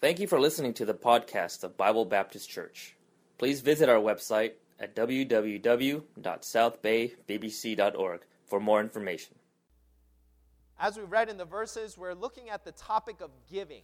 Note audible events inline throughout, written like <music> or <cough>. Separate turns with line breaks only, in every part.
Thank you for listening to the podcast of Bible Baptist Church. Please visit our website at www.southbaybbc.org for more information.
As we read in the verses, we're looking at the topic of giving.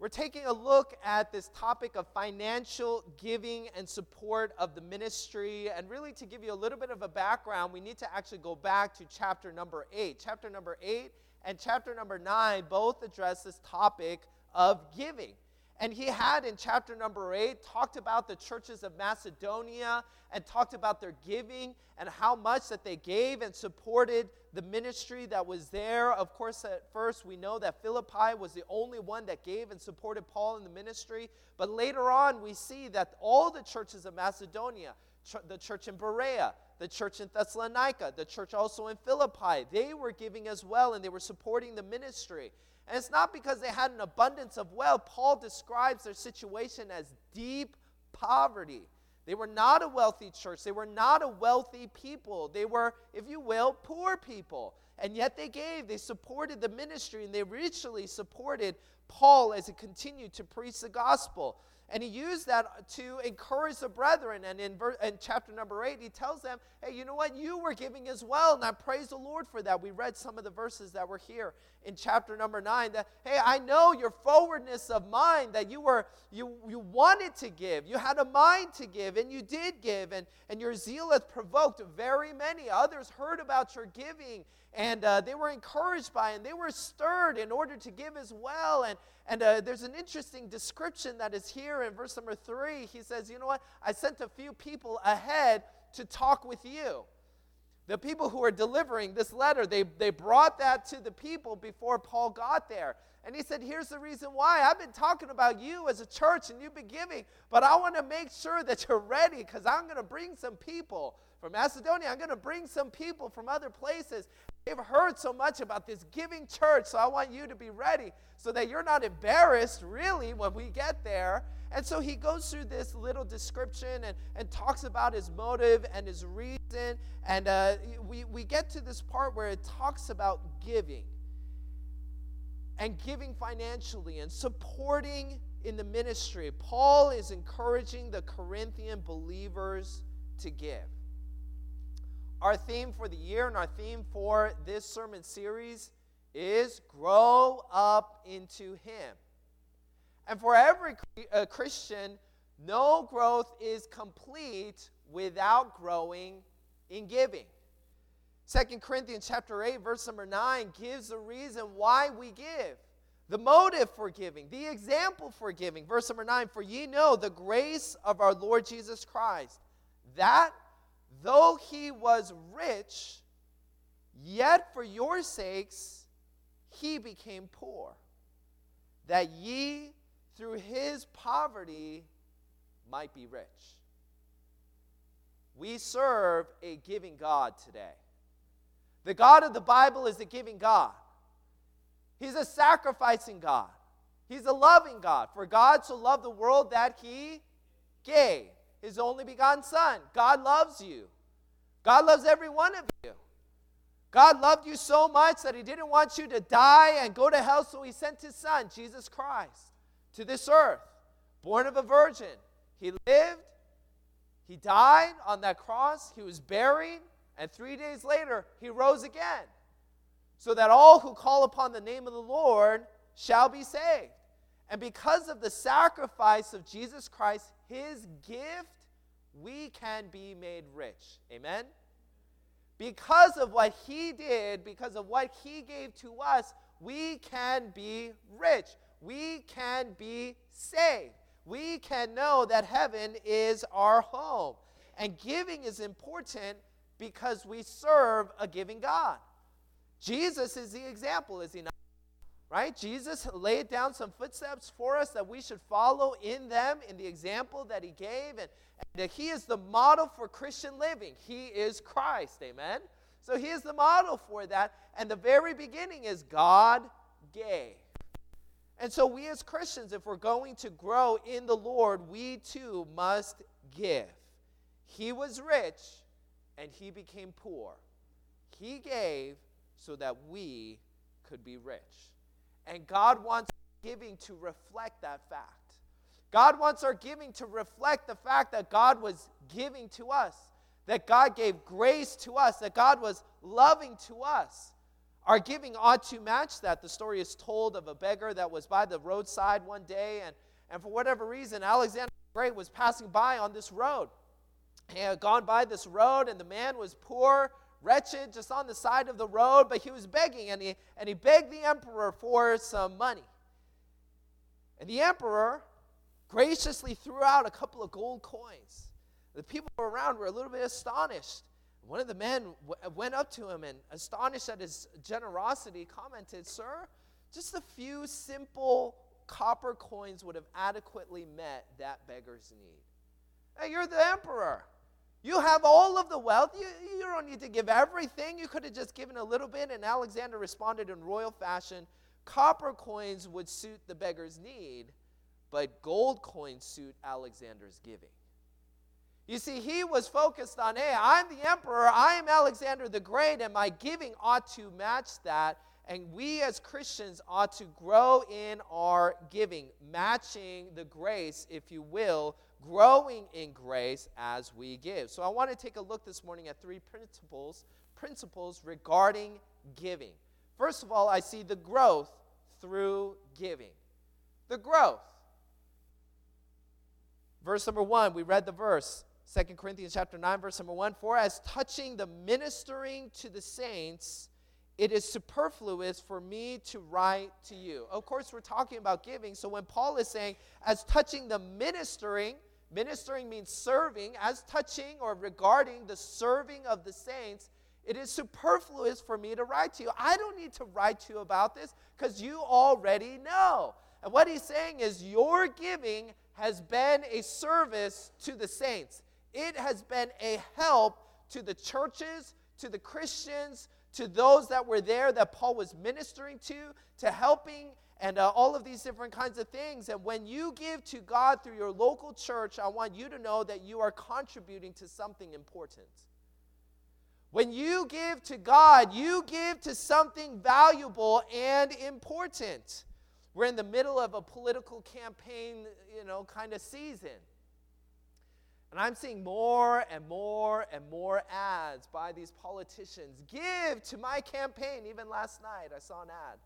We're taking a look at this topic of financial giving and support of the ministry. And really, to give you a little bit of a background, we need to actually go back to chapter number 8. Chapter number 8 and chapter number 9 both address this topic of giving. And he had in chapter number 8 talked about the churches of Macedonia and talked about their giving and how much that they gave and supported the ministry that was there. Of course, at first we know that Philippi was the only one that gave and supported Paul in the ministry. But later on, we see that all the churches of Macedonia, the church in Berea, the church in Thessalonica, the church also in Philippi, they were giving as well and they were supporting the ministry. And it's not because they had an abundance of wealth. Paul describes their situation as deep poverty. They were not a wealthy church. They were not a wealthy people. They were, if you will, poor people. And yet they gave. They supported the ministry and they richly supported Paul as he continued to preach the gospel. And he used that to encourage the brethren. And in, ver- in chapter number eight, he tells them, hey, you know what? You were giving as well. And I praise the Lord for that. We read some of the verses that were here in chapter number nine that, hey, I know your forwardness of mind, that you were, you, you wanted to give. You had a mind to give, and you did give. And, and your zeal hath provoked very many. Others heard about your giving and uh, they were encouraged by and they were stirred in order to give as well. And, and uh, there's an interesting description that is here in verse number three. He says, You know what? I sent a few people ahead to talk with you. The people who are delivering this letter, they, they brought that to the people before Paul got there. And he said, Here's the reason why. I've been talking about you as a church and you've been giving, but I want to make sure that you're ready because I'm going to bring some people from Macedonia. I'm going to bring some people from other places. They've heard so much about this giving church, so I want you to be ready so that you're not embarrassed, really, when we get there. And so he goes through this little description and, and talks about his motive and his reason. And uh, we, we get to this part where it talks about giving and giving financially and supporting in the ministry. Paul is encouraging the Corinthian believers to give. Our theme for the year and our theme for this sermon series is grow up into Him. And for every uh, Christian, no growth is complete without growing in giving. 2 Corinthians chapter 8 verse number 9 gives the reason why we give. The motive for giving, the example for giving. Verse number 9, for ye know the grace of our Lord Jesus Christ, that though he was rich, yet for your sakes he became poor, that ye through his poverty might be rich. We serve a giving God today. The God of the Bible is a giving God. He's a sacrificing God. He's a loving God. For God so loved the world that he gave his only begotten Son. God loves you. God loves every one of you. God loved you so much that He didn't want you to die and go to hell, so He sent His Son, Jesus Christ, to this earth, born of a virgin. He lived, He died on that cross, He was buried, and three days later, He rose again, so that all who call upon the name of the Lord shall be saved. And because of the sacrifice of Jesus Christ, His gift we can be made rich. Amen? Because of what he did, because of what he gave to us, we can be rich. We can be saved. We can know that heaven is our home. And giving is important because we serve a giving God. Jesus is the example, is he not? Right? Jesus laid down some footsteps for us that we should follow in them, in the example that he gave. And, and he is the model for Christian living. He is Christ. Amen? So he is the model for that. And the very beginning is God gave. And so we as Christians, if we're going to grow in the Lord, we too must give. He was rich and he became poor. He gave so that we could be rich. And God wants giving to reflect that fact. God wants our giving to reflect the fact that God was giving to us, that God gave grace to us, that God was loving to us. Our giving ought to match that. The story is told of a beggar that was by the roadside one day, and, and for whatever reason, Alexander the Great was passing by on this road. He had gone by this road, and the man was poor, wretched, just on the side of the road, but he was begging, and he, and he begged the emperor for some money. And the emperor graciously threw out a couple of gold coins. The people around were a little bit astonished. One of the men w- went up to him and, astonished at his generosity, commented, Sir, just a few simple copper coins would have adequately met that beggar's need. Hey, you're the emperor. You have all of the wealth. You, you don't need to give everything. You could have just given a little bit. And Alexander responded in royal fashion copper coins would suit the beggar's need but gold coins suit Alexander's giving. You see, he was focused on, hey, I'm the emperor, I am Alexander the Great, and my giving ought to match that. And we as Christians ought to grow in our giving, matching the grace, if you will, growing in grace as we give. So I want to take a look this morning at three principles, principles regarding giving. First of all, I see the growth through giving. The growth. Verse number one, we read the verse, 2 Corinthians chapter 9, verse number 1. For as touching the ministering to the saints, it is superfluous for me to write to you. Of course, we're talking about giving. So when Paul is saying, as touching the ministering, ministering means serving, as touching or regarding the serving of the saints, it is superfluous for me to write to you. I don't need to write to you about this because you already know. And what he's saying is, your giving has been a service to the saints. It has been a help to the churches, to the Christians, to those that were there that Paul was ministering to, to helping, and uh, all of these different kinds of things. And when you give to God through your local church, I want you to know that you are contributing to something important. When you give to God, you give to something valuable and important. We're in the middle of a political campaign, you know, kind of season. And I'm seeing more and more and more ads by these politicians. Give to my campaign. Even last night, I saw an ad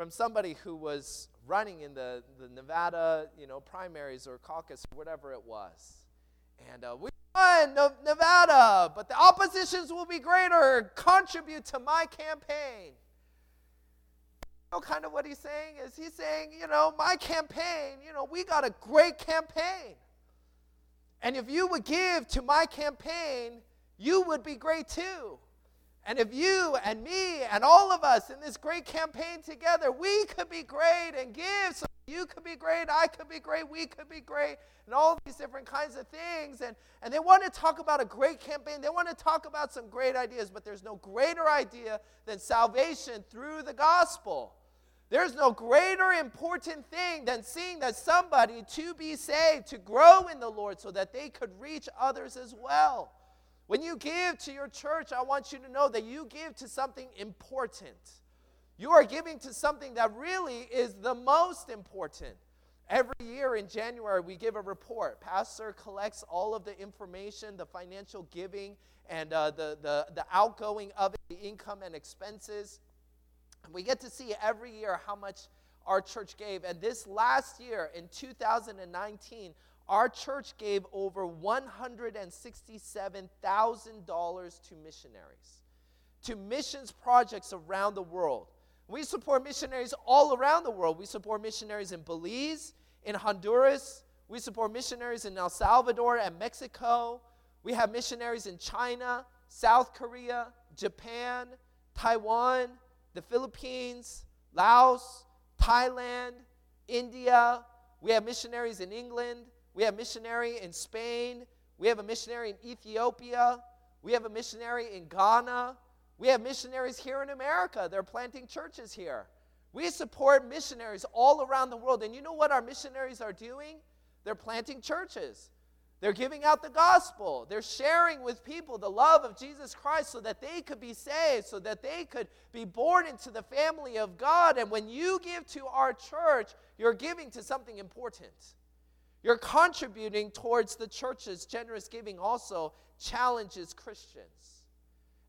from somebody who was running in the, the Nevada, you know, primaries or caucus or whatever it was. And uh, we won Nevada, but the oppositions will be greater. Contribute to my campaign know, kind of what he's saying is he's saying, you know, my campaign, you know, we got a great campaign. And if you would give to my campaign, you would be great too. And if you and me and all of us in this great campaign together, we could be great and give. So you could be great, I could be great, we could be great, and all these different kinds of things. And, and they want to talk about a great campaign. They want to talk about some great ideas, but there's no greater idea than salvation through the gospel. There's no greater important thing than seeing that somebody to be saved, to grow in the Lord so that they could reach others as well. When you give to your church, I want you to know that you give to something important. You are giving to something that really is the most important. Every year in January, we give a report. Pastor collects all of the information, the financial giving, and uh, the, the, the outgoing of it, the income and expenses. We get to see every year how much our church gave. And this last year, in 2019, our church gave over $167,000 to missionaries, to missions projects around the world. We support missionaries all around the world. We support missionaries in Belize, in Honduras. We support missionaries in El Salvador and Mexico. We have missionaries in China, South Korea, Japan, Taiwan, the Philippines, Laos, Thailand, India. We have missionaries in England. We have missionary in Spain. We have a missionary in Ethiopia. We have a missionary in Ghana. We have missionaries here in America. They're planting churches here. We support missionaries all around the world. And you know what our missionaries are doing? They're planting churches. They're giving out the gospel. They're sharing with people the love of Jesus Christ so that they could be saved, so that they could be born into the family of God. And when you give to our church, you're giving to something important. You're contributing towards the church's generous giving also challenges Christians.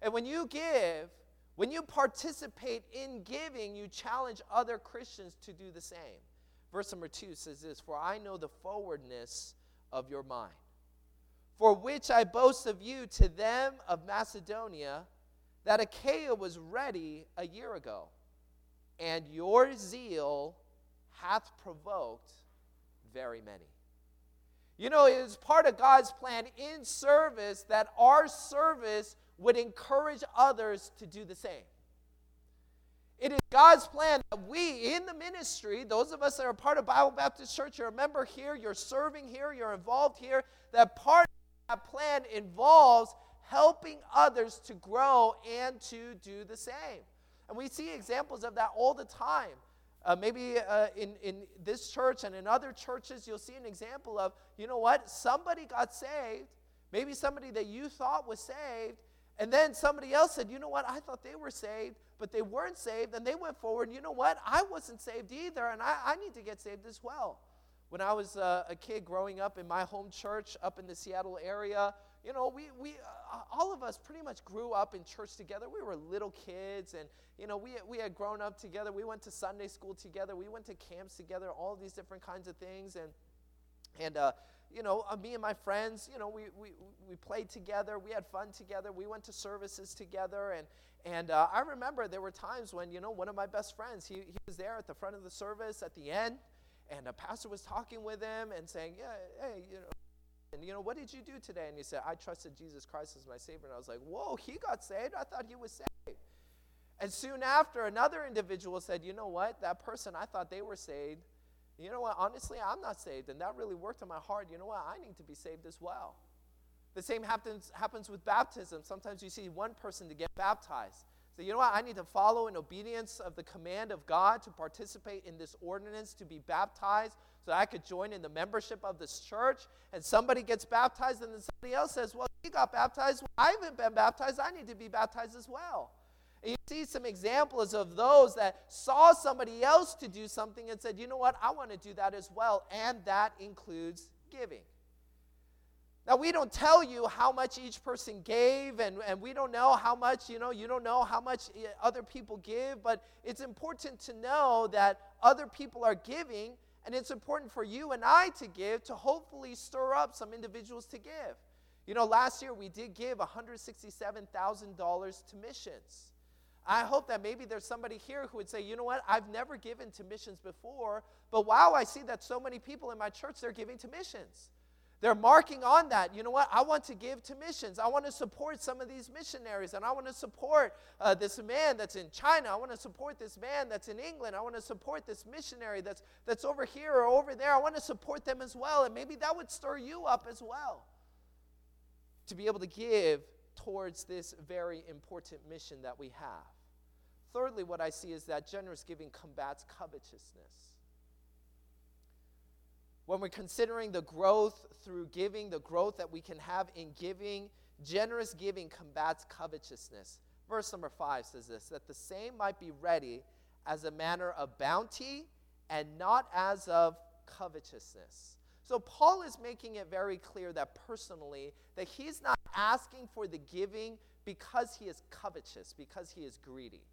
And when you give, when you participate in giving, you challenge other Christians to do the same. Verse number two says this For I know the forwardness of your mind, for which I boast of you to them of Macedonia, that Achaia was ready a year ago, and your zeal hath provoked very many. You know, it is part of God's plan in service that our service would encourage others to do the same. It is God's plan that we in the ministry, those of us that are part of Bible Baptist Church, you're a member here, you're serving here, you're involved here, that part of that plan involves helping others to grow and to do the same. And we see examples of that all the time. Uh, maybe uh, in, in this church and in other churches, you'll see an example of, you know what, somebody got saved, maybe somebody that you thought was saved, and then somebody else said, you know what, I thought they were saved, but they weren't saved, and they went forward, and you know what, I wasn't saved either, and I, I need to get saved as well. When I was uh, a kid growing up in my home church up in the Seattle area, you know, we, we uh, all of us pretty much grew up in church together. We were little kids, and, you know, we, we had grown up together. We went to Sunday school together. We went to camps together, all these different kinds of things. And, and uh, you know, uh, me and my friends, you know, we, we, we played together. We had fun together. We went to services together. And, and uh, I remember there were times when, you know, one of my best friends, he, he was there at the front of the service at the end, and a pastor was talking with him and saying, yeah, hey, you know, and you know, what did you do today? And you said, I trusted Jesus Christ as my Savior. And I was like, whoa, he got saved? I thought he was saved. And soon after, another individual said, you know what? That person, I thought they were saved. You know what? Honestly, I'm not saved. And that really worked in my heart. You know what? I need to be saved as well. The same happens, happens with baptism. Sometimes you see one person to get baptized. So, you know what? I need to follow in obedience of the command of God to participate in this ordinance, to be baptized, so I could join in the membership of this church. And somebody gets baptized, and then somebody else says, Well, he got baptized. Well, I haven't been baptized. I need to be baptized as well. And you see some examples of those that saw somebody else to do something and said, You know what? I want to do that as well. And that includes giving. Now, we don't tell you how much each person gave, and, and we don't know how much, you know, you don't know how much eh, other people give, but it's important to know that other people are giving and it's important for you and I to give to hopefully stir up some individuals to give. You know, last year we did give $167,000 to missions. I hope that maybe there's somebody here who would say, you know what, I've never given to missions before, but wow, I see that so many people in my church, they're giving to missions. They're marking on that. You know what? I want to give to missions. I want to support some of these missionaries, and I want to support uh, this man that's in China. I want to support this man that's in England. I want to support this missionary that's, that's over here or over there. I want to support them as well. And maybe that would stir you up as well to be able to give towards this very important mission that we have. Thirdly, what I see is that generous giving combats covetousness when we're considering the growth through giving, the growth that we can have in giving, generous giving combats covetousness. Verse number five says this that the same might be ready as a manner of bounty and not as of covetousness. So Paul is making it very clear that personally that he's not asking for the giving because he is covetous, because he is greedy.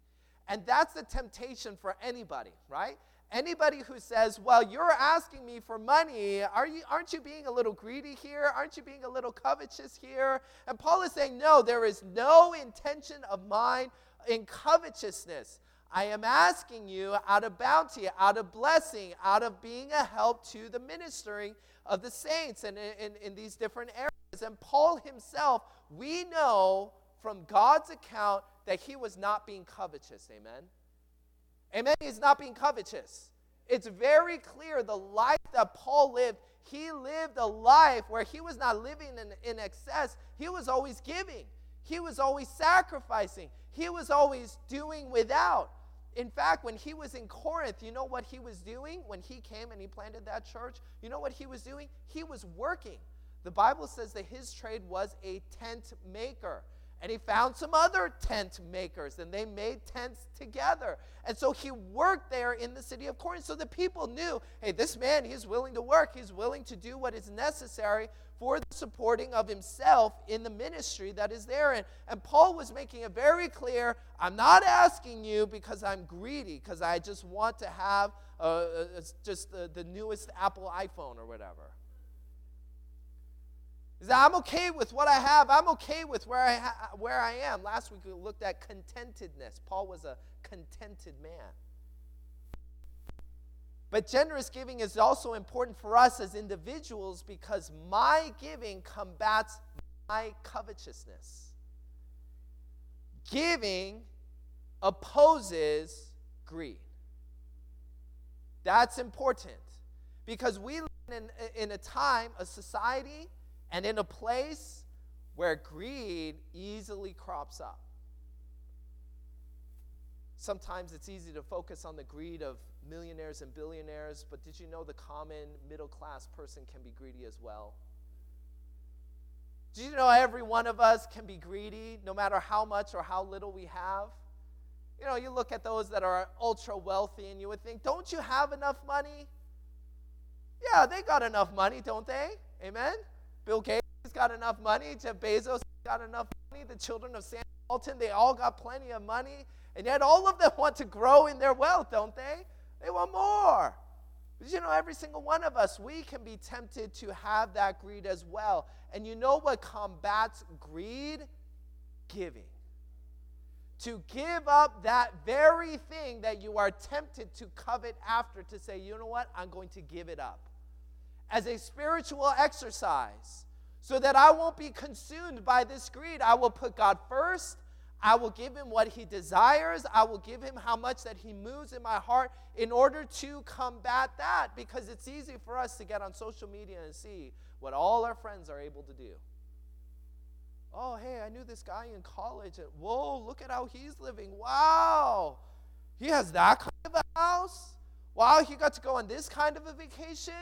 And that's the temptation for anybody, right? Anybody who says, Well, you're asking me for money, are you, aren't you being a little greedy here? Aren't you being a little covetous here? And Paul is saying, No, there is no intention of mine in covetousness. I am asking you out of bounty, out of blessing, out of being a help to the ministering of the saints and in, in, in these different areas. And Paul himself, we know from God's account that he was not being covetous. Amen. Amen. He's not being covetous. It's very clear the life that Paul lived, he lived a life where he was not living in, in excess. He was always giving, he was always sacrificing, he was always doing without. In fact, when he was in Corinth, you know what he was doing when he came and he planted that church? You know what he was doing? He was working. The Bible says that his trade was a tent maker. And he found some other tent makers, and they made tents together. And so he worked there in the city of Corinth. So the people knew hey, this man, he's willing to work, he's willing to do what is necessary for the supporting of himself in the ministry that is there. And, and Paul was making it very clear I'm not asking you because I'm greedy, because I just want to have uh, uh just the, the newest Apple iPhone or whatever. Is that I'm okay with what I have. I'm okay with where I, ha- where I am. Last week we looked at contentedness. Paul was a contented man. But generous giving is also important for us as individuals because my giving combats my covetousness. Giving opposes greed. That's important because we live in, in a time, a society, and in a place where greed easily crops up. Sometimes it's easy to focus on the greed of millionaires and billionaires, but did you know the common middle class person can be greedy as well? Do you know every one of us can be greedy no matter how much or how little we have? You know, you look at those that are ultra wealthy and you would think, don't you have enough money? Yeah, they got enough money, don't they? Amen? Bill Gates got enough money. Jeff Bezos got enough money. The children of Sam Walton, they all got plenty of money. And yet all of them <laughs> want to grow in their wealth, don't they? They want more. But you know, every single one of us, we can be tempted to have that greed as well. And you know what combats greed? Giving. To give up that very thing that you are tempted to covet after, to say, you know what, I'm going to give it up. As a spiritual exercise, so that I won't be consumed by this greed. I will put God first. I will give him what he desires. I will give him how much that he moves in my heart in order to combat that because it's easy for us to get on social media and see what all our friends are able to do. Oh, hey, I knew this guy in college. And, whoa, look at how he's living. Wow. He has that kind of a house. Wow, he got to go on this kind of a vacation.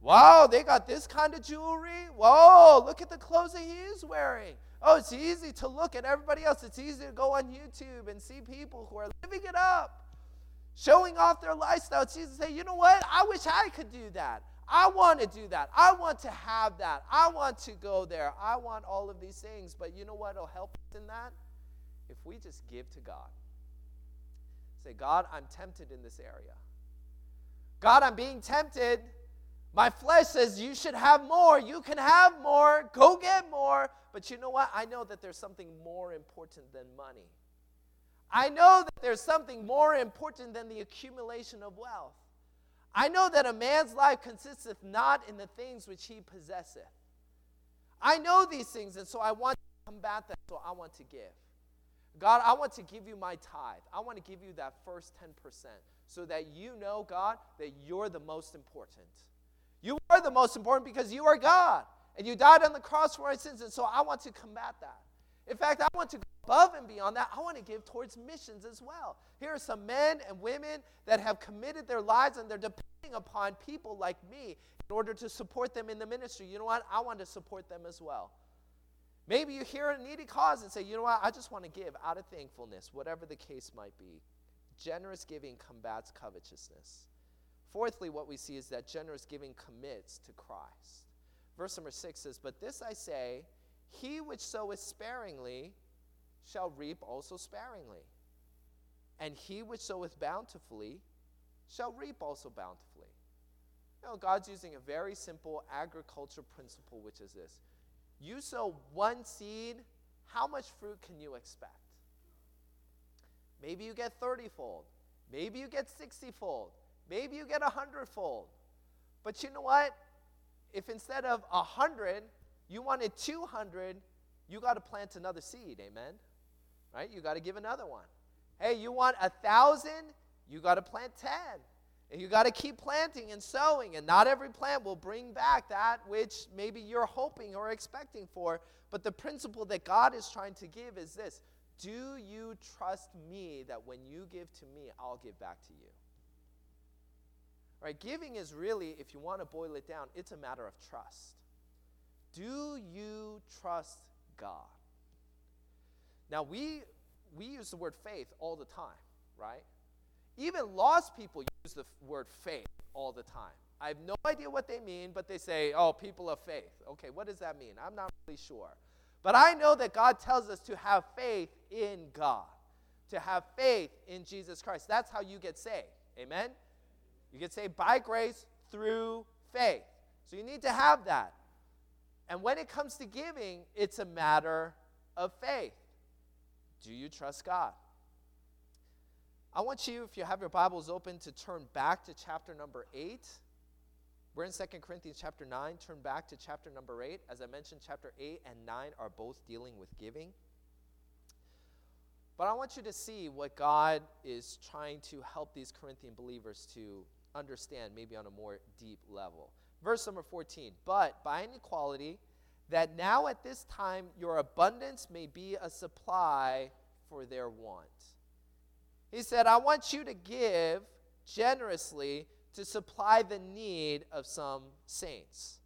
Wow, they got this kind of jewelry. Whoa, look at the clothes that he is wearing. Oh, it's easy to look at everybody else. It's easy to go on YouTube and see people who are living it up, showing off their lifestyle. It's easy to say, you know what? I wish I could do that. I want to do that. I want to have that. I want to go there. I want all of these things. But you know what will help us in that? If we just give to God. Say, God, I'm tempted in this area. God, I'm being tempted. My flesh says you should have more. You can have more. Go get more. But you know what? I know that there's something more important than money. I know that there's something more important than the accumulation of wealth. I know that a man's life consisteth not in the things which he possesseth. I know these things, and so I want to combat that, so I want to give. God, I want to give you my tithe. I want to give you that first 10% so that you know, God, that you're the most important. You are the most important because you are God. And you died on the cross for our sins. And so I want to combat that. In fact, I want to go above and beyond that. I want to give towards missions as well. Here are some men and women that have committed their lives and they're depending upon people like me in order to support them in the ministry. You know what? I want to support them as well. Maybe you hear a needy cause and say, you know what? I just want to give out of thankfulness, whatever the case might be. Generous giving combats covetousness. Fourthly, what we see is that generous giving commits to Christ. Verse number six says, But this I say, he which soweth sparingly shall reap also sparingly. And he which soweth bountifully shall reap also bountifully. You God's using a very simple agriculture principle, which is this you sow one seed, how much fruit can you expect? Maybe you get 30 fold. Maybe you get 60 fold. Maybe you get a hundredfold. But you know what? if instead of a 100, you wanted 200, you got to plant another seed. Amen? Right? You got to give another one. Hey, you want a 1,000, you got to plant 10. And you got to keep planting and sowing. And not every plant will bring back that which maybe you're hoping or expecting for. But the principle that God is trying to give is this Do you trust me that when you give to me, I'll give back to you? Right? Giving is really, if you want to boil it down, it's a matter of trust. Do you trust God? Now, we, we use the word faith all the time, right? Even lost people use the word faith all the time. I have no idea what they mean, but they say, oh, people of faith. Okay, what does that mean? I'm not really sure. But I know that God tells us to have faith in God, to have faith in Jesus Christ. That's how you get saved. Amen? You get saved by grace through faith. So you need to have that. And when it comes to giving, it's a matter of faith. Do you trust God? I want you, if you have your Bibles open, to turn back to chapter number 8. We're in 2 Corinthians chapter 9. Turn back to chapter number 8. As I mentioned, chapter 8 and 9 are both dealing with giving. But I want you to see what God is trying to help these Corinthian believers to understand, maybe on a more deep level. Verse number 14 But by inequality, that now at this time your abundance may be a supply for their want. He said, I want you to give generously to supply the need of some saints,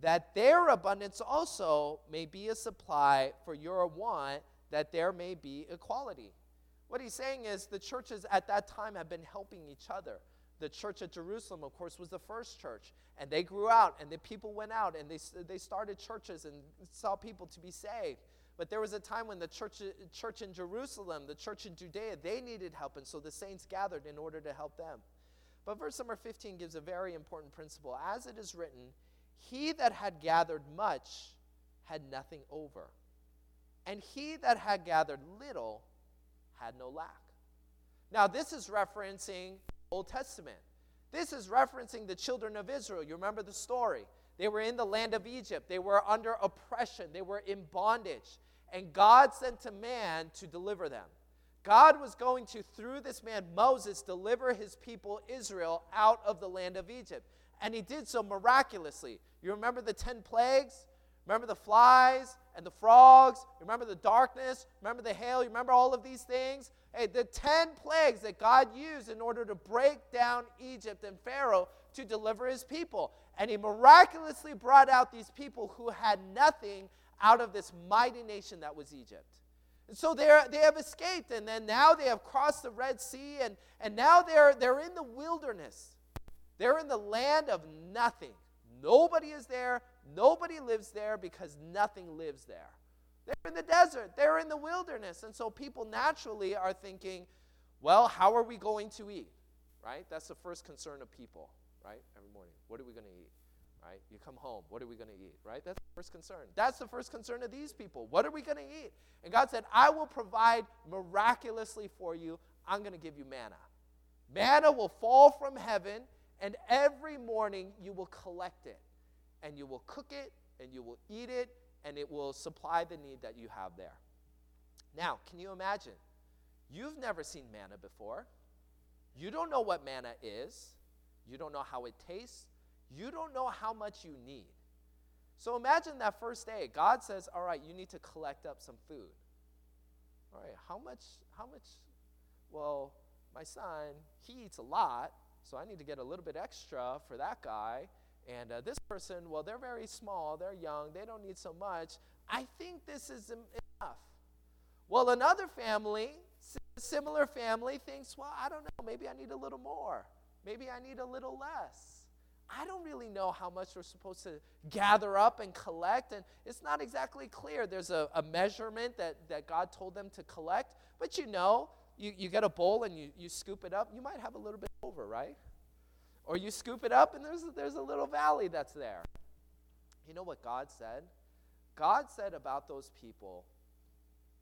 that their abundance also may be a supply for your want, that there may be equality. What he's saying is the churches at that time have been helping each other. The church at Jerusalem, of course, was the first church, and they grew out, and the people went out, and they, they started churches and saw people to be saved. But there was a time when the church, church in Jerusalem, the church in Judea, they needed help, and so the saints gathered in order to help them. But verse number 15 gives a very important principle. As it is written, he that had gathered much had nothing over, and he that had gathered little had no lack. Now, this is referencing Old Testament. This is referencing the children of Israel. You remember the story. They were in the land of Egypt, they were under oppression, they were in bondage, and God sent a man to deliver them. God was going to, through this man Moses, deliver his people Israel out of the land of Egypt. And he did so miraculously. You remember the 10 plagues? Remember the flies and the frogs? Remember the darkness? Remember the hail? You remember all of these things? Hey, the 10 plagues that God used in order to break down Egypt and Pharaoh to deliver his people. And he miraculously brought out these people who had nothing out of this mighty nation that was Egypt. And so they have escaped, and then now they have crossed the Red Sea, and, and now they're, they're in the wilderness. They're in the land of nothing. Nobody is there, nobody lives there because nothing lives there. They're in the desert, they're in the wilderness. And so people naturally are thinking, well, how are we going to eat? Right? That's the first concern of people, right? Every morning. What are we going to eat? right? You come home, what are we going to eat, right? That's the first concern. That's the first concern of these people. What are we going to eat? And God said, I will provide miraculously for you. I'm going to give you manna. Manna will fall from heaven, and every morning you will collect it, and you will cook it, and you will eat it, and it will supply the need that you have there. Now, can you imagine? You've never seen manna before. You don't know what manna is. You don't know how it tastes you don't know how much you need. So imagine that first day. God says, All right, you need to collect up some food. All right, how much? How much? Well, my son, he eats a lot, so I need to get a little bit extra for that guy. And uh, this person, well, they're very small, they're young, they don't need so much. I think this is enough. Well, another family, similar family, thinks, well, I don't know, maybe I need a little more. Maybe I need a little less. I don't really know how much we're supposed to gather up and collect, and it's not exactly clear. There's a, a measurement that, that God told them to collect, but you know, you, you get a bowl and you, you scoop it up, you might have a little bit over, right? Or you scoop it up and there's, there's a little valley that's there. You know what God said? God said about those people,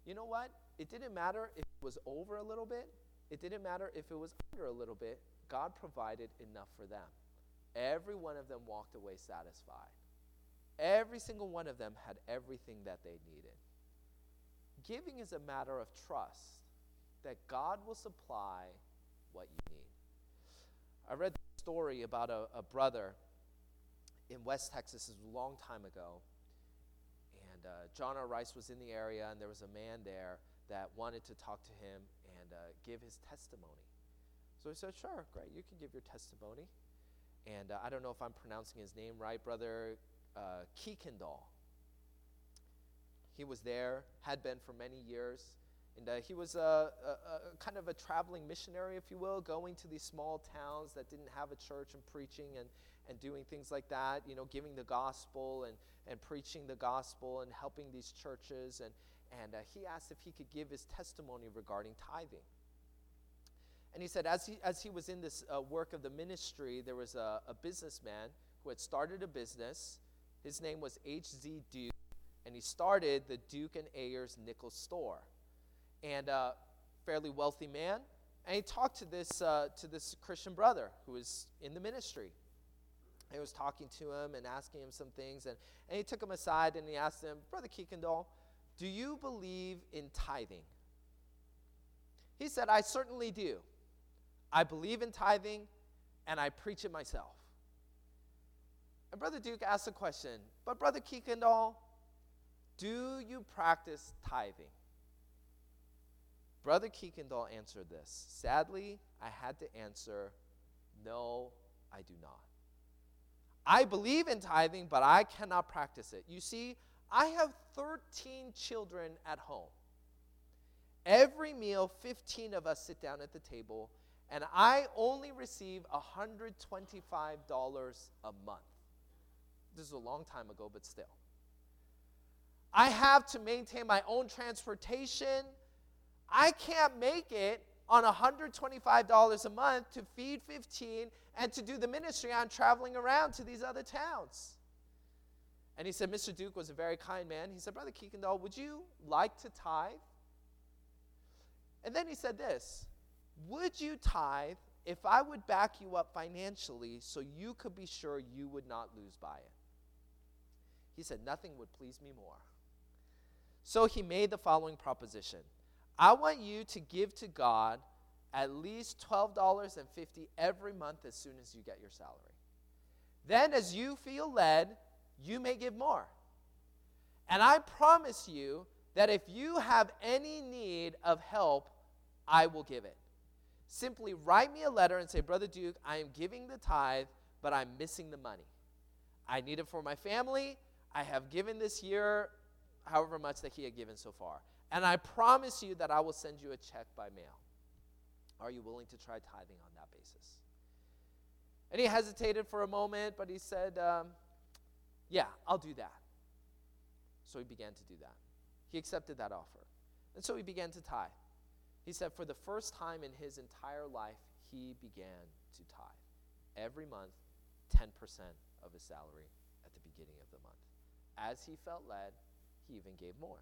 you know what? It didn't matter if it was over a little bit, it didn't matter if it was under a little bit. God provided enough for them. Every one of them walked away satisfied. Every single one of them had everything that they needed. Giving is a matter of trust that God will supply what you need. I read story about a, a brother in West Texas a long time ago. And uh, John R. Rice was in the area, and there was a man there that wanted to talk to him and uh, give his testimony. So he said, Sure, great, you can give your testimony. And uh, I don't know if I'm pronouncing his name right, Brother uh, Kuykendall. he was there, had been for many years. And uh, he was a, a, a, kind of a traveling missionary, if you will, going to these small towns that didn't have a church and preaching and, and doing things like that, you know, giving the gospel and, and preaching the gospel and helping these churches. And, and uh, he asked if he could give his testimony regarding tithing. And he said, as he, as he was in this uh, work of the ministry, there was a, a businessman who had started a business. His name was H.Z. Duke, and he started the Duke and Ayres Nickel Store. And a fairly wealthy man. And he talked to this, uh, to this Christian brother who was in the ministry. He was talking to him and asking him some things. And, and he took him aside and he asked him, Brother Kuykendall, do you believe in tithing? He said, I certainly do. I believe in tithing and I preach it myself. And Brother Duke asked a question, but Brother Kuykendall, do you practice tithing? Brother Kuykendall answered this. Sadly, I had to answer, no, I do not. I believe in tithing, but I cannot practice it. You see, I have 13 children at home. Every meal, 15 of us sit down at the table, and I only receive $125 a month. This is a long time ago, but still. I have to maintain my own transportation. I can't make it on $125 a month to feed 15 and to do the ministry. I'm traveling around to these other towns. And he said, Mr. Duke was a very kind man. He said, Brother Kuykendall, would you like to tithe? And then he said this Would you tithe if I would back you up financially so you could be sure you would not lose by it? He said, Nothing would please me more. So he made the following proposition I want you to give to God at least $12.50 every month as soon as you get your salary. Then, as you feel led, you may give more. And I promise you that if you have any need of help, I will give it. Simply write me a letter and say, Brother Duke, I am giving the tithe, but I'm missing the money. I need it for my family. I have given this year however much that he had given so far. And I promise you that I will send you a check by mail. Are you willing to try tithing on that basis? And he hesitated for a moment, but he said, um, yeah, I'll do that. So he began to do that. He accepted that offer. And so he began to tithe. He said, for the first time in his entire life, he began to tithe. Every month, 10% of his salary at the beginning of the month. As he felt led, he even gave more.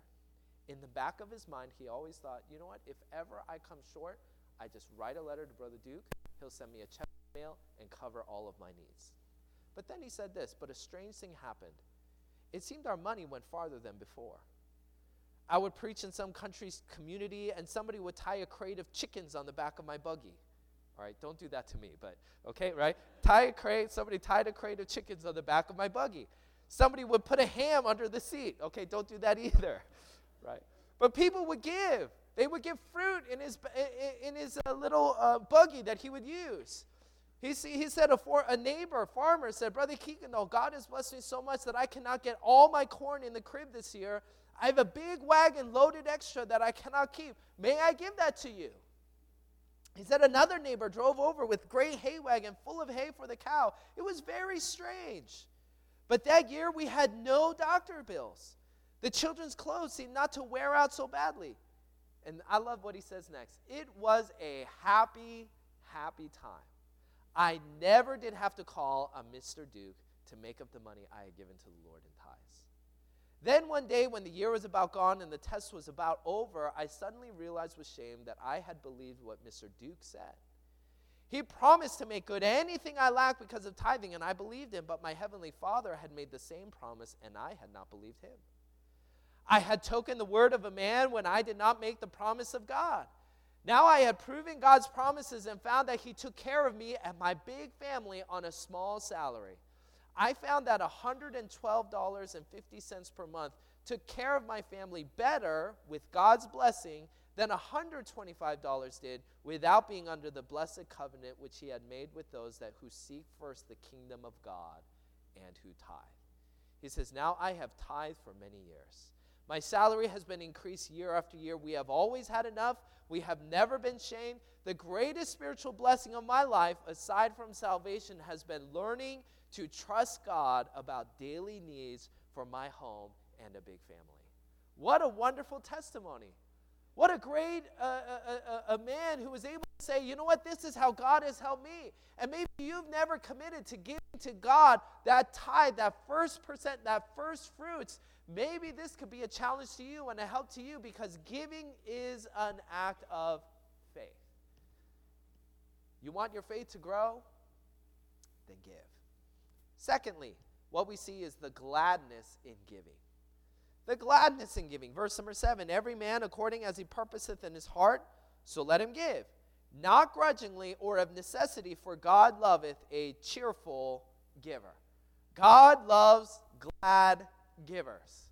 In the back of his mind, he always thought, you know what, if ever I come short, I just write a letter to Brother Duke, he'll send me a check mail and cover all of my needs. But then he said this, but a strange thing happened. It seemed our money went farther than before. I would preach in some country's community, and somebody would tie a crate of chickens on the back of my buggy. All right, don't do that to me, but okay, right? Tie a crate, somebody tied a crate of chickens on the back of my buggy. Somebody would put a ham under the seat. Okay, don't do that either, right? But people would give. They would give fruit in his, in his uh, little uh, buggy that he would use. He, he said, a, for, a neighbor, a farmer, said, Brother Kuykendall, God has blessed me so much that I cannot get all my corn in the crib this year. I have a big wagon loaded extra that I cannot keep. May I give that to you? He said another neighbor drove over with great hay wagon full of hay for the cow. It was very strange. But that year we had no doctor bills. The children's clothes seemed not to wear out so badly. And I love what he says next. It was a happy, happy time. I never did have to call a Mr. Duke to make up the money I had given to the Lord in tithes. Then one day, when the year was about gone and the test was about over, I suddenly realized with shame that I had believed what Mr. Duke said. He promised to make good anything I lacked because of tithing, and I believed him, but my heavenly Father had made the same promise, and I had not believed him. I had token the word of a man when I did not make the promise of God. Now I had proven God's promises and found that He took care of me and my big family on a small salary. I found that $112.50 per month took care of my family better with God's blessing than $125 did without being under the blessed covenant which He had made with those that who seek first the kingdom of God and who tithe. He says, Now I have tithed for many years. My salary has been increased year after year. We have always had enough. We have never been shamed. The greatest spiritual blessing of my life, aside from salvation, has been learning to trust God about daily needs for my home and a big family. What a wonderful testimony. What a great uh, a, uh, uh, a man who was able to say, you know what, this is how God has helped me. And maybe you've never committed to giving to God that tithe, that first percent, that first fruits. Maybe this could be a challenge to you and a help to you because giving is an act of faith. You want your faith to grow? Then give. Secondly, what we see is the gladness in giving. The gladness in giving. Verse number seven Every man according as he purposeth in his heart, so let him give. Not grudgingly or of necessity, for God loveth a cheerful giver. God loves glad givers.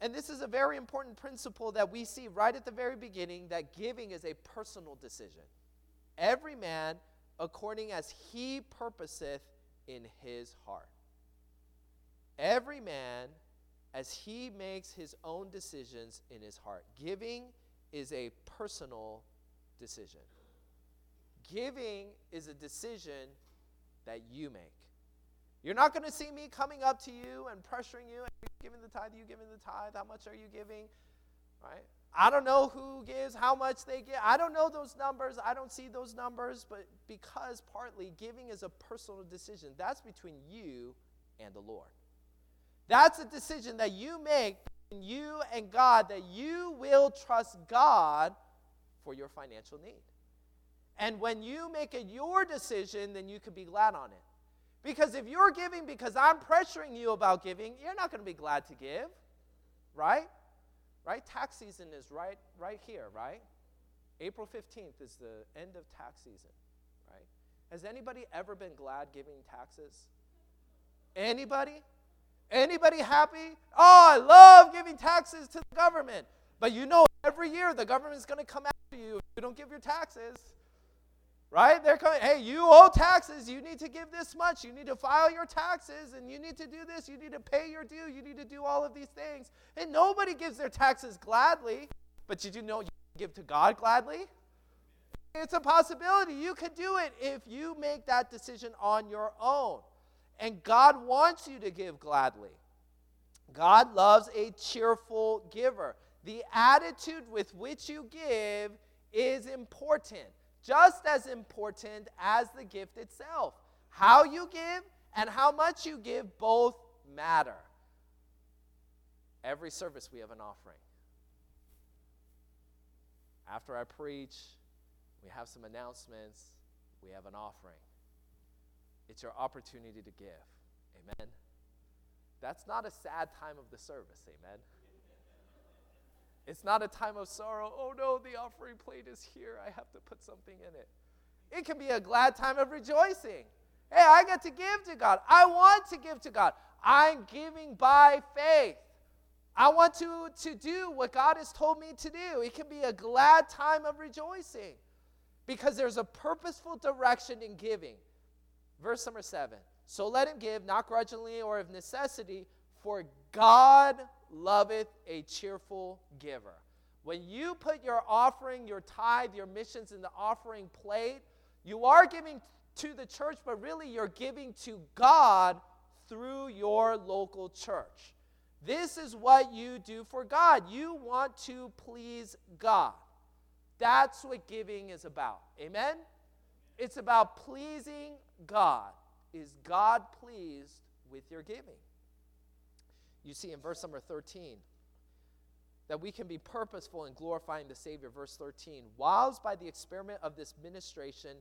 And this is a very important principle that we see right at the very beginning that giving is a personal decision. Every man according as he purposeth in his heart. Every man as he makes his own decisions in his heart. Giving is a personal decision. Giving is a decision that you make. You're not going to see me coming up to you and pressuring you. Are you giving the tithe? Are you giving the tithe? How much are you giving? Right? I don't know who gives, how much they give. I don't know those numbers. I don't see those numbers. But because partly giving is a personal decision, that's between you and the Lord. That's a decision that you make between you and God that you will trust God for your financial need. And when you make it your decision, then you can be glad on it. Because if you're giving because I'm pressuring you about giving, you're not going to be glad to give, right? Right? Tax season is right right here, right? April 15th is the end of tax season, right? Has anybody ever been glad giving taxes? Anybody? Anybody happy? Oh, I love giving taxes to the government. But you know every year the government's going to come after you if you don't give your taxes. Right? They're coming, hey, you owe taxes. You need to give this much. You need to file your taxes and you need to do this. You need to pay your due. You need to do all of these things. And nobody gives their taxes gladly. But did you know you give to God gladly? It's a possibility. You could do it if you make that decision on your own. And God wants you to give gladly. God loves a cheerful giver. The attitude with which you give is important just as important as the gift itself. How you give and how much you give both matter. Every service, we have an offering. After I preach, we have some announcements, we have an offering. It's your opportunity to give. Amen. That's not a sad time of the service. Amen. It's not a time of sorrow. Oh no, the offering plate is here. I have to put something in it. It can be a glad time of rejoicing. Hey, I get to give to God. I want to give to God. I'm giving by faith. I want to, to do what God has told me to do. It can be a glad time of rejoicing because there's a purposeful direction in giving. Verse number seven. So let him give, not grudgingly or of necessity, for God loveth a cheerful giver. When you put your offering, your tithe, your missions in the offering plate, you are giving to the church, but really you're giving to God through your local church. This is what you do for God. You want to please God. That's what giving is about. Amen? It's about pleasing God. Is God pleased with your giving? You see in verse number 13 that we can be purposeful in glorifying the Savior. Verse 13, whilst by the experiment of this ministration,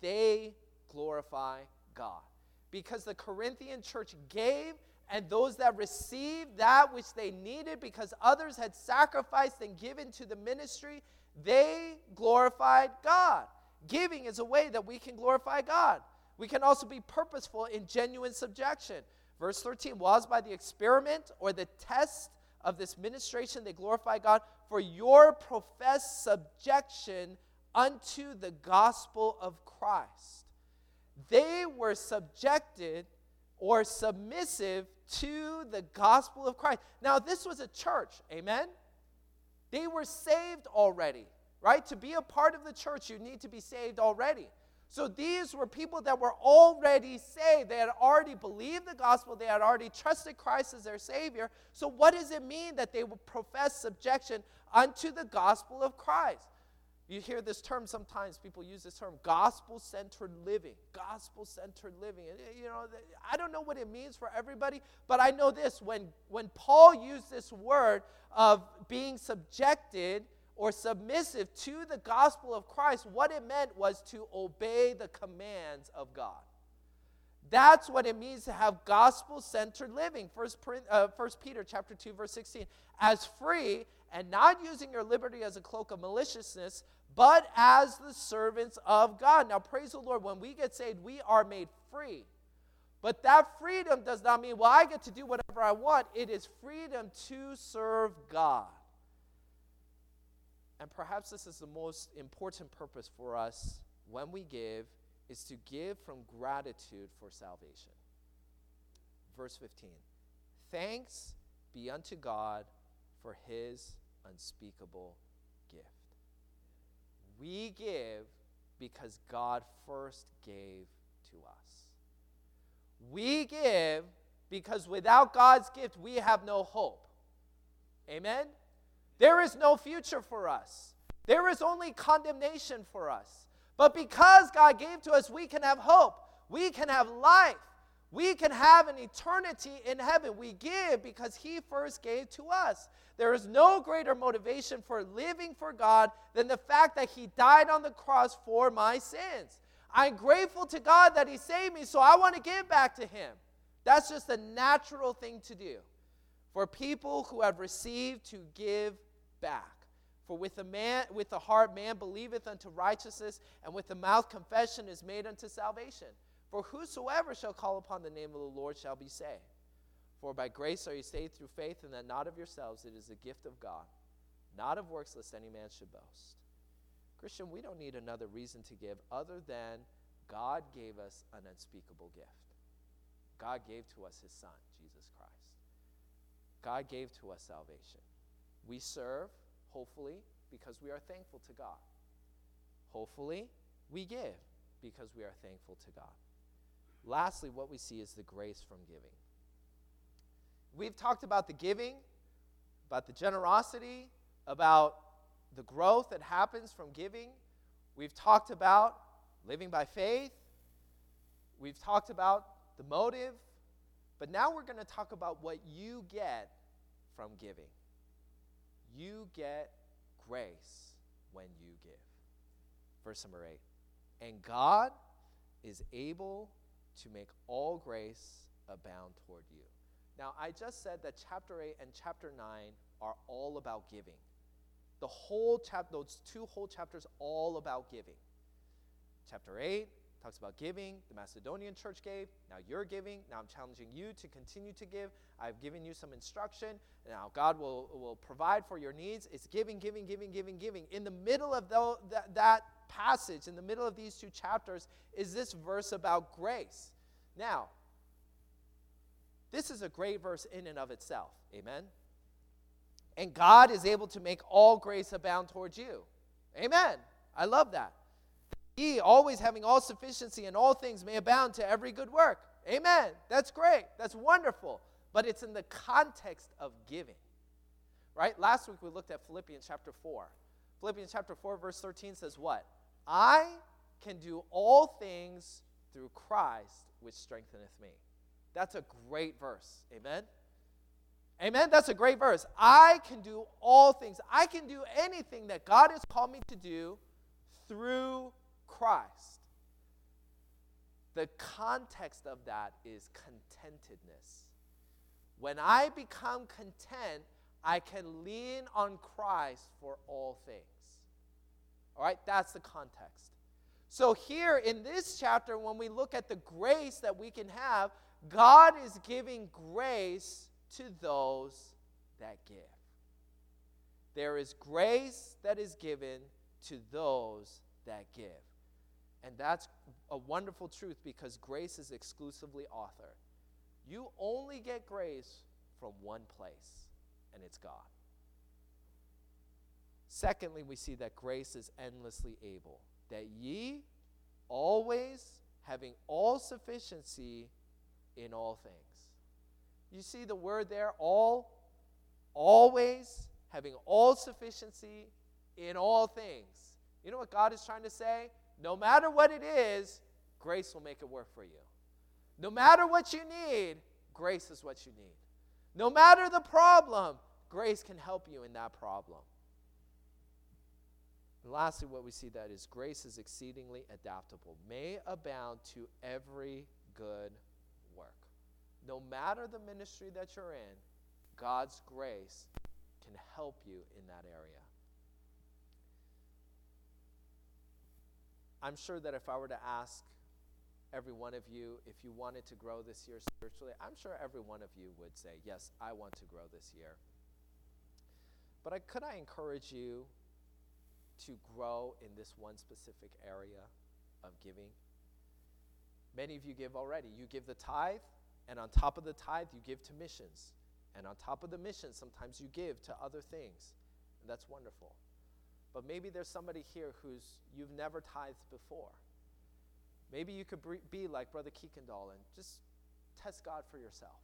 they glorify God. Because the Corinthian church gave, and those that received that which they needed, because others had sacrificed and given to the ministry, they glorified God. Giving is a way that we can glorify God. We can also be purposeful in genuine subjection. Verse 13 was by the experiment or the test of this ministration they glorify God for your professed subjection unto the gospel of Christ. They were subjected or submissive to the gospel of Christ. Now, this was a church, amen? They were saved already, right? To be a part of the church, you need to be saved already. So these were people that were already saved. They had already believed the gospel. They had already trusted Christ as their Savior. So, what does it mean that they will profess subjection unto the gospel of Christ? You hear this term sometimes, people use this term gospel centered living. Gospel centered living. You know, I don't know what it means for everybody, but I know this when, when Paul used this word of being subjected or submissive to the gospel of Christ, what it meant was to obey the commands of God. That's what it means to have gospel-centered living. First, uh, First Peter chapter 2, verse 16. As free and not using your liberty as a cloak of maliciousness, but as the servants of God. Now, praise the Lord, when we get saved, we are made free. But that freedom does not mean, well, I get to do whatever I want. It is freedom to serve God. And perhaps this is the most important purpose for us when we give is to give from gratitude for salvation. Verse 15. Thanks be unto God for his unspeakable gift. We give because God first gave to us. We give because without God's gift, we have no hope. Amen? There is no future for us. There is only condemnation for us. But because God gave to us, we can have hope. We can have life. We can have an eternity in heaven. We give because He first gave to us. There is no greater motivation for living for God than the fact that He died on the cross for my sins. I'm grateful to God that He saved me, so I want to give back to Him. That's just a natural thing to do for people who have received to give back. For with the man with the heart man believeth unto righteousness, and with the mouth confession is made unto salvation. For whosoever shall call upon the name of the Lord shall be saved. For by grace are you saved through faith, and that not of yourselves, it is a gift of God, not of works, lest any man should boast. Christian, we don't need another reason to give other than God gave us an unspeakable gift. God gave to us his Son, Jesus Christ. God gave to us salvation. We serve, hopefully, because we are thankful to God. Hopefully, we give because we are thankful to God. Lastly, what we see is the grace from giving. We've talked about the giving, about the generosity, about the growth that happens from giving. We've talked about living by faith. We've talked about the motive. But now we're going to talk about what you get from giving. You get grace when you give. Verse number eight. And God is able to make all grace abound toward you. Now, I just said that chapter 8 and chapter 9 are all about giving. The whole chapter, those two whole chapters, all about giving. Chapter 8 talks about giving. The Macedonian church gave. Now you're giving. Now I'm challenging you to continue to give. I've given you some instruction. Now God will, will provide for your needs. It's giving, giving, giving, giving, giving. In the middle of the, that, that passage, in the middle of these two chapters, is this verse about grace. Now, this is a great verse in and of itself. Amen. And God is able to make all grace abound towards you. Amen. I love that. He, always having all sufficiency in all things, may abound to every good work. Amen. That's great. That's wonderful. But it's in the context of giving. Right? Last week we looked at Philippians chapter 4. Philippians chapter 4, verse 13 says, What? I can do all things through Christ, which strengtheneth me. That's a great verse. Amen? Amen? That's a great verse. I can do all things. I can do anything that God has called me to do through Christ. The context of that is contentedness. When I become content, I can lean on Christ for all things. All right, that's the context. So, here in this chapter, when we look at the grace that we can have, God is giving grace to those that give. There is grace that is given to those that give. And that's a wonderful truth because grace is exclusively author. You only get grace from one place, and it's God. Secondly, we see that grace is endlessly able, that ye always having all sufficiency in all things. You see the word there, all, always having all sufficiency in all things. You know what God is trying to say? No matter what it is, grace will make it work for you. No matter what you need, grace is what you need. No matter the problem, grace can help you in that problem. And lastly, what we see that is grace is exceedingly adaptable, may abound to every good work. No matter the ministry that you're in, God's grace can help you in that area. I'm sure that if I were to ask every one of you if you wanted to grow this year spiritually, I'm sure every one of you would say, Yes, I want to grow this year. But I, could I encourage you to grow in this one specific area of giving? Many of you give already. You give the tithe, and on top of the tithe, you give to missions. And on top of the missions, sometimes you give to other things. And that's wonderful. But maybe there's somebody here who's you've never tithed before. Maybe you could be like Brother Keekendall and just test God for yourself.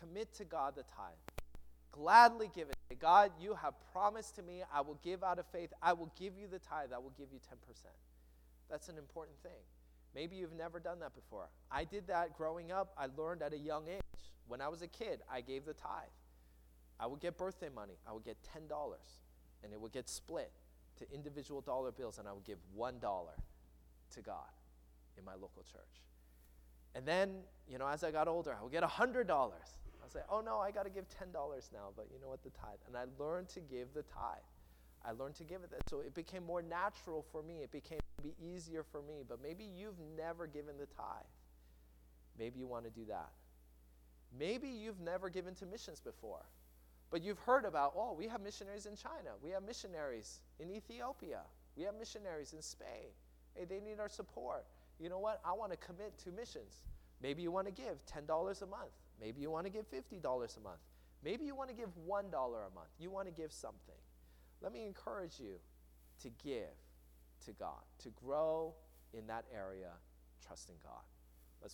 Commit to God the tithe. Gladly give it. God, you have promised to me, I will give out of faith. I will give you the tithe. I will give you 10%. That's an important thing. Maybe you've never done that before. I did that growing up. I learned at a young age. When I was a kid, I gave the tithe. I would get birthday money. I would get $10, and it would get split to individual dollar bills, and I would give $1 to God in my local church. And then, you know, as I got older, I would get $100. I'll say, oh no, I got to give $10 now, but you know what, the tithe. And I learned to give the tithe. I learned to give it. So it became more natural for me. It became be easier for me. But maybe you've never given the tithe. Maybe you want to do that. Maybe you've never given to missions before. But you've heard about, oh, we have missionaries in China. We have missionaries in Ethiopia. We have missionaries in Spain. Hey, they need our support. You know what? I want to commit to missions. Maybe you want to give $10 a month. Maybe you want to give $50 a month. Maybe you want to give $1 a month. You want to give something. Let me encourage you to give to God, to grow in that area, trusting God.